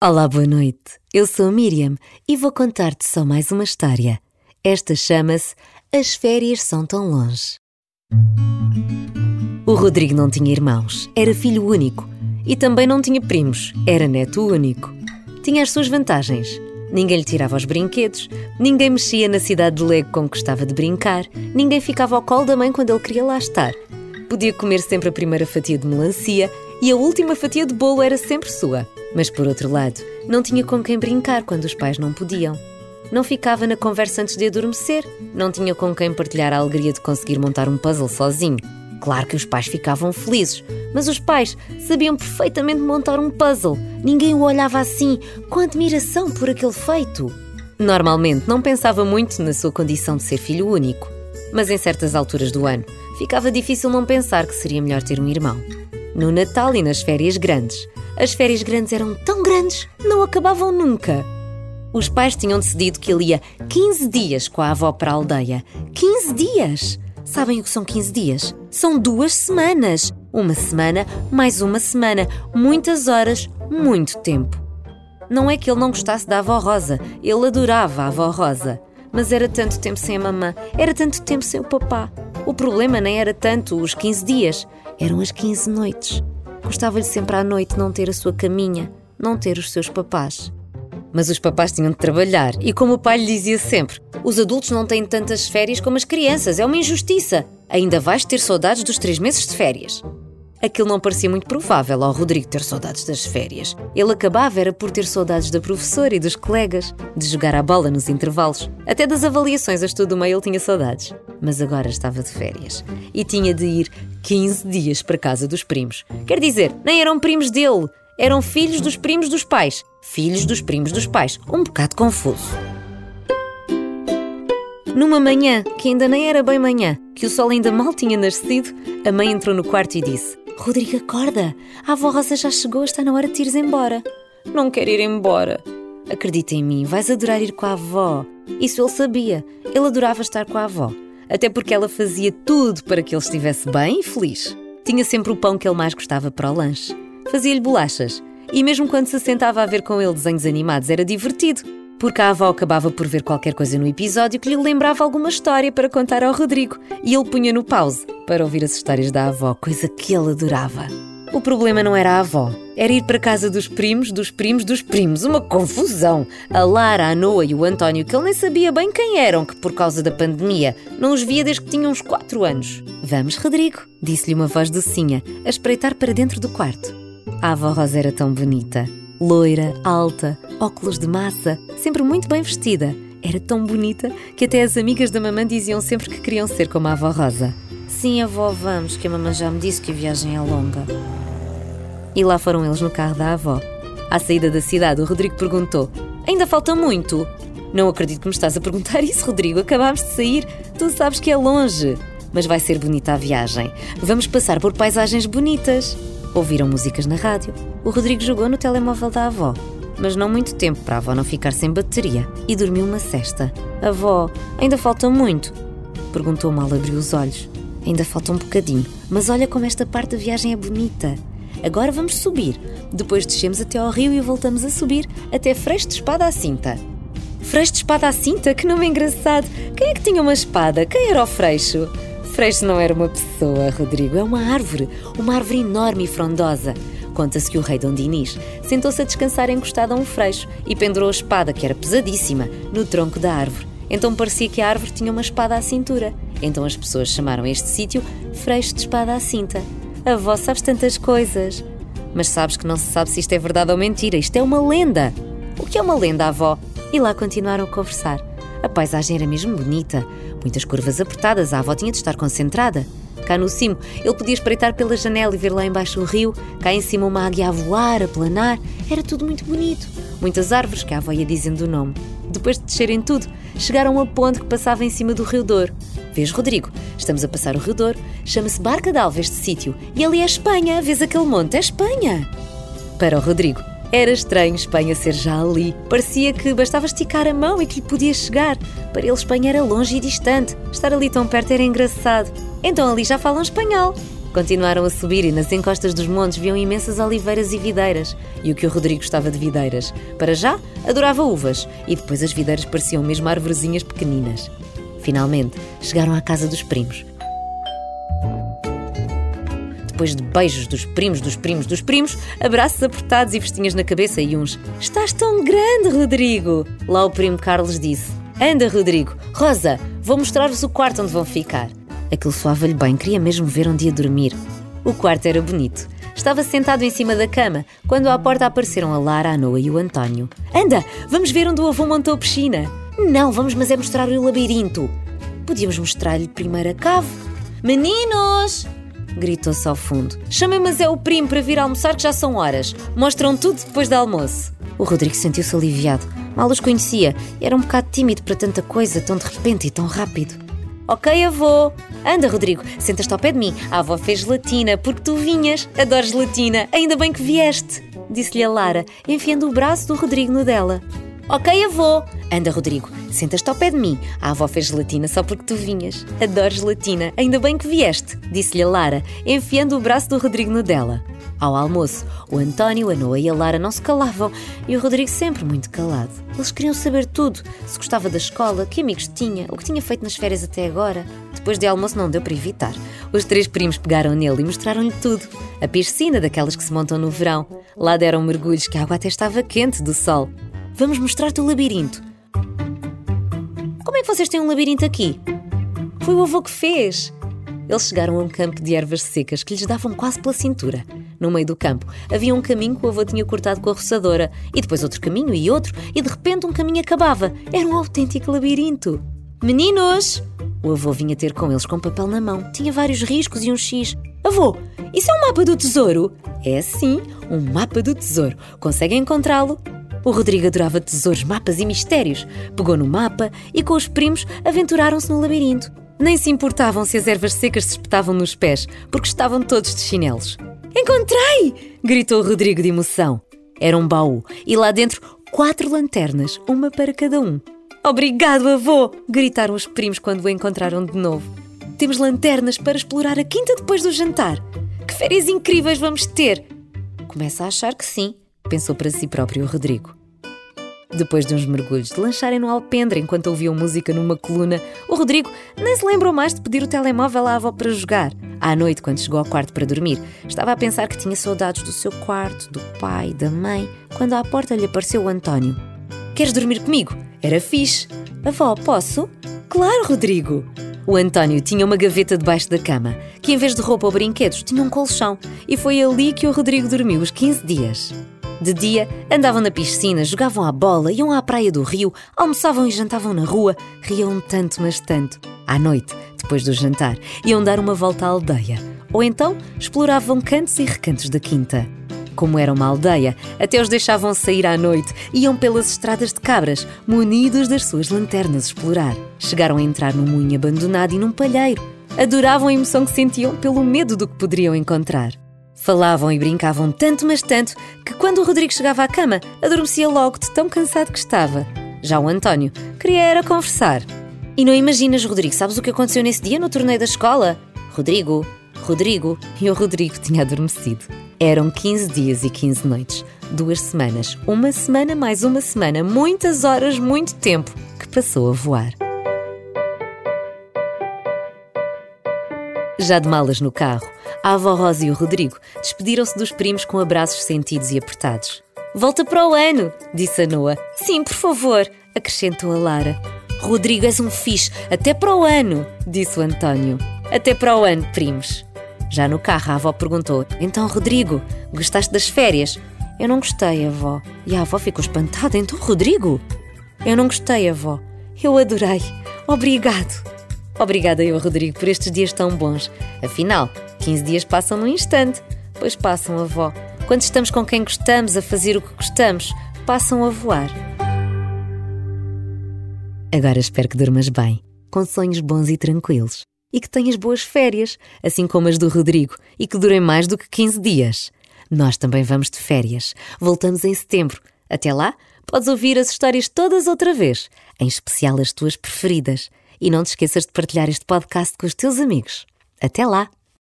Olá, boa noite. Eu sou a Miriam e vou contar-te só mais uma história. Esta chama-se As Férias São Tão Longe. O Rodrigo não tinha irmãos, era filho único e também não tinha primos, era neto único. Tinha as suas vantagens. Ninguém lhe tirava os brinquedos, ninguém mexia na cidade de Lego com que gostava de brincar, ninguém ficava ao colo da mãe quando ele queria lá estar. Podia comer sempre a primeira fatia de melancia e a última fatia de bolo era sempre sua. Mas por outro lado, não tinha com quem brincar quando os pais não podiam. Não ficava na conversa antes de adormecer, não tinha com quem partilhar a alegria de conseguir montar um puzzle sozinho. Claro que os pais ficavam felizes, mas os pais sabiam perfeitamente montar um puzzle. Ninguém o olhava assim, com admiração por aquele feito. Normalmente não pensava muito na sua condição de ser filho único, mas em certas alturas do ano ficava difícil não pensar que seria melhor ter um irmão. No Natal e nas férias grandes, as férias grandes eram tão grandes, não acabavam nunca. Os pais tinham decidido que ele ia 15 dias com a avó para a aldeia. 15 dias! Sabem o que são 15 dias? São duas semanas. Uma semana mais uma semana. Muitas horas, muito tempo. Não é que ele não gostasse da avó Rosa, ele adorava a avó Rosa. Mas era tanto tempo sem a mamã, era tanto tempo sem o papá. O problema nem era tanto os 15 dias, eram as 15 noites. Gostava-lhe sempre à noite não ter a sua caminha, não ter os seus papás. Mas os papás tinham de trabalhar e, como o pai lhe dizia sempre, os adultos não têm tantas férias como as crianças, é uma injustiça. Ainda vais ter saudades dos três meses de férias. Aquilo não parecia muito provável ao Rodrigo ter saudades das férias. Ele acabava era por ter saudades da professora e dos colegas, de jogar a bola nos intervalos. Até das avaliações a estudo do meio ele tinha saudades. Mas agora estava de férias e tinha de ir 15 dias para casa dos primos. Quer dizer, nem eram primos dele, eram filhos dos primos dos pais. Filhos dos primos dos pais. Um bocado confuso. Numa manhã, que ainda nem era bem manhã, que o sol ainda mal tinha nascido, a mãe entrou no quarto e disse: Rodrigo, acorda! A avó Rosa já chegou, está na hora de ires embora. Não quero ir embora. Acredita em mim, vais adorar ir com a avó. Isso ele sabia. Ele adorava estar com a avó. Até porque ela fazia tudo para que ele estivesse bem e feliz. Tinha sempre o pão que ele mais gostava para o lanche. Fazia-lhe bolachas. E mesmo quando se sentava a ver com ele desenhos animados, era divertido porque a avó acabava por ver qualquer coisa no episódio que lhe lembrava alguma história para contar ao Rodrigo e ele punha no pause para ouvir as histórias da avó, coisa que ele adorava. O problema não era a avó, era ir para casa dos primos, dos primos, dos primos. Uma confusão! A Lara, a Noa e o António, que ele nem sabia bem quem eram, que por causa da pandemia não os via desde que tinham uns 4 anos. Vamos, Rodrigo, disse-lhe uma voz docinha, a espreitar para dentro do quarto. A avó Rosa era tão bonita loira, alta, óculos de massa, sempre muito bem vestida. Era tão bonita que até as amigas da mamãe diziam sempre que queriam ser como a avó Rosa. Sim, avó, vamos, que a mamãe já me disse que a viagem é longa. E lá foram eles no carro da avó. À saída da cidade, o Rodrigo perguntou: Ainda falta muito? Não acredito que me estás a perguntar isso, Rodrigo. Acabámos de sair. Tu sabes que é longe. Mas vai ser bonita a viagem. Vamos passar por paisagens bonitas. Ouviram músicas na rádio. O Rodrigo jogou no telemóvel da avó, mas não muito tempo para a avó não ficar sem bateria e dormiu uma cesta. Avó, ainda falta muito? Perguntou mal, abriu os olhos. Ainda falta um bocadinho, mas olha como esta parte da viagem é bonita. Agora vamos subir. Depois descemos até ao rio e voltamos a subir até Freixo de Espada à Cinta. Freixo de Espada à Cinta? Que nome engraçado! Quem é que tinha uma espada? Quem era o Freixo? Freixo não era uma pessoa, Rodrigo, é uma árvore, uma árvore enorme e frondosa. Conta-se que o rei Dom Dinis sentou-se a descansar encostado a um freixo e pendurou a espada, que era pesadíssima, no tronco da árvore. Então parecia que a árvore tinha uma espada à cintura. Então as pessoas chamaram este sítio Freixo de Espada à Cinta. A avó sabes tantas coisas. Mas sabes que não se sabe se isto é verdade ou mentira. Isto é uma lenda. O que é uma lenda, avó? E lá continuaram a conversar. A paisagem era mesmo bonita. Muitas curvas apertadas, a avó tinha de estar concentrada. Cá no cimo, ele podia espreitar pela janela e ver lá embaixo o rio, cá em cima uma águia a voar, a planar. Era tudo muito bonito. Muitas árvores que a avó ia dizendo o nome. Depois de descerem tudo, chegaram a uma ponte que passava em cima do Rio Douro. Vês, Rodrigo? Estamos a passar o Rio Douro. Chama-se Barca d'Alva este sítio. E ali é Espanha. Vês aquele monte? É Espanha. Para o Rodrigo, era estranho Espanha ser já ali. Parecia que bastava esticar a mão e que lhe podia chegar. Para ele, Espanha era longe e distante. Estar ali tão perto era engraçado. Então ali já falam espanhol. Continuaram a subir e nas encostas dos montes viam imensas oliveiras e videiras. E o que o Rodrigo gostava de videiras? Para já, adorava uvas. E depois as videiras pareciam mesmo arvorezinhas pequeninas. Finalmente, chegaram à casa dos primos. Depois de beijos dos primos, dos primos, dos primos, abraços apertados e vestinhas na cabeça e uns Estás tão grande, Rodrigo! Lá o primo Carlos disse Anda, Rodrigo, Rosa, vou mostrar-vos o quarto onde vão ficar. Aquilo soava-lhe bem, queria mesmo ver onde ia dormir. O quarto era bonito. Estava sentado em cima da cama, quando à porta apareceram a Lara, a Noa e o António. Anda, vamos ver onde o avô montou a piscina. Não, vamos, mas é mostrar-lhe o labirinto. Podíamos mostrar-lhe primeiro a cave. Meninos! gritou-se ao fundo. Chamem mas é o primo para vir almoçar que já são horas. Mostram tudo depois do almoço. O Rodrigo sentiu-se aliviado. Mal os conhecia e era um bocado tímido para tanta coisa, tão de repente e tão rápido. Ok, avô. Anda, Rodrigo, sentas-te ao pé de mim. A avó fez gelatina porque tu vinhas. Adoro gelatina. Ainda bem que vieste. Disse-lhe a Lara, enfiando o braço do Rodrigo no dela. Ok, avô. Anda, Rodrigo, sentas-te ao pé de mim. A avó fez gelatina só porque tu vinhas. Adoro gelatina. Ainda bem que vieste. Disse-lhe a Lara, enfiando o braço do Rodrigo no dela. Ao almoço, o António, a Noa e a Lara não se calavam e o Rodrigo sempre muito calado. Eles queriam saber tudo: se gostava da escola, que amigos tinha, o que tinha feito nas férias até agora. Depois de almoço não deu para evitar. Os três primos pegaram nele e mostraram-lhe tudo. A piscina daquelas que se montam no verão. Lá deram mergulhos que a água até estava quente do sol. Vamos mostrar-te o labirinto. Como é que vocês têm um labirinto aqui? Foi o avô que fez. Eles chegaram a um campo de ervas secas que lhes davam quase pela cintura. No meio do campo havia um caminho que o avô tinha cortado com a roçadora, e depois outro caminho e outro, e de repente um caminho acabava. Era um autêntico labirinto. Meninos! O avô vinha ter com eles com papel na mão. Tinha vários riscos e um X. Avô, isso é um mapa do tesouro? É sim, um mapa do tesouro. Conseguem encontrá-lo? O Rodrigo adorava tesouros, mapas e mistérios. Pegou no mapa e com os primos aventuraram-se no labirinto. Nem se importavam se as ervas secas se espetavam nos pés, porque estavam todos de chinelos. Encontrei! gritou Rodrigo de emoção. Era um baú e lá dentro quatro lanternas, uma para cada um. Obrigado, avô! gritaram os primos quando o encontraram de novo. Temos lanternas para explorar a quinta depois do jantar. Que férias incríveis vamos ter! Começa a achar que sim, pensou para si próprio Rodrigo. Depois de uns mergulhos de lancharem no alpendre enquanto ouviam música numa coluna, o Rodrigo nem se lembrou mais de pedir o telemóvel à avó para jogar. À noite, quando chegou ao quarto para dormir, estava a pensar que tinha saudades do seu quarto, do pai, da mãe, quando à porta lhe apareceu o António. Queres dormir comigo? Era fixe. Avó, posso? Claro, Rodrigo! O António tinha uma gaveta debaixo da cama, que em vez de roupa ou brinquedos tinha um colchão, e foi ali que o Rodrigo dormiu os 15 dias. De dia, andavam na piscina, jogavam à bola, iam à praia do rio, almoçavam e jantavam na rua, riam tanto, mas tanto. À noite, depois do jantar, iam dar uma volta à aldeia. Ou então exploravam cantos e recantos da quinta. Como era uma aldeia, até os deixavam sair à noite, iam pelas estradas de cabras, munidos das suas lanternas explorar. Chegaram a entrar num moinho abandonado e num palheiro. Adoravam a emoção que sentiam pelo medo do que poderiam encontrar. Falavam e brincavam tanto, mas tanto, que quando o Rodrigo chegava à cama, adormecia logo de tão cansado que estava. Já o António queria era conversar. E não imaginas, Rodrigo, sabes o que aconteceu nesse dia no torneio da escola? Rodrigo, Rodrigo, e o Rodrigo tinha adormecido. Eram 15 dias e 15 noites, duas semanas, uma semana mais uma semana, muitas horas, muito tempo, que passou a voar. Já de malas no carro, a avó Rosa e o Rodrigo despediram-se dos primos com abraços sentidos e apertados. Volta para o ano, disse a Noa. Sim, por favor, acrescentou a Lara. Rodrigo, és um fixe, até para o ano, disse o António. Até para o ano, primos. Já no carro, a avó perguntou: Então, Rodrigo, gostaste das férias? Eu não gostei, avó. E a avó ficou espantada. Então, Rodrigo? Eu não gostei, avó. Eu adorei. Obrigado. Obrigada eu, Rodrigo, por estes dias tão bons. Afinal, 15 dias passam num instante. Pois passam a vó. Quando estamos com quem gostamos, a fazer o que gostamos, passam a voar. Agora espero que durmas bem, com sonhos bons e tranquilos. E que tenhas boas férias, assim como as do Rodrigo, e que durem mais do que 15 dias. Nós também vamos de férias. Voltamos em setembro. Até lá, podes ouvir as histórias todas outra vez, em especial as tuas preferidas. E não te esqueças de partilhar este podcast com os teus amigos. Até lá!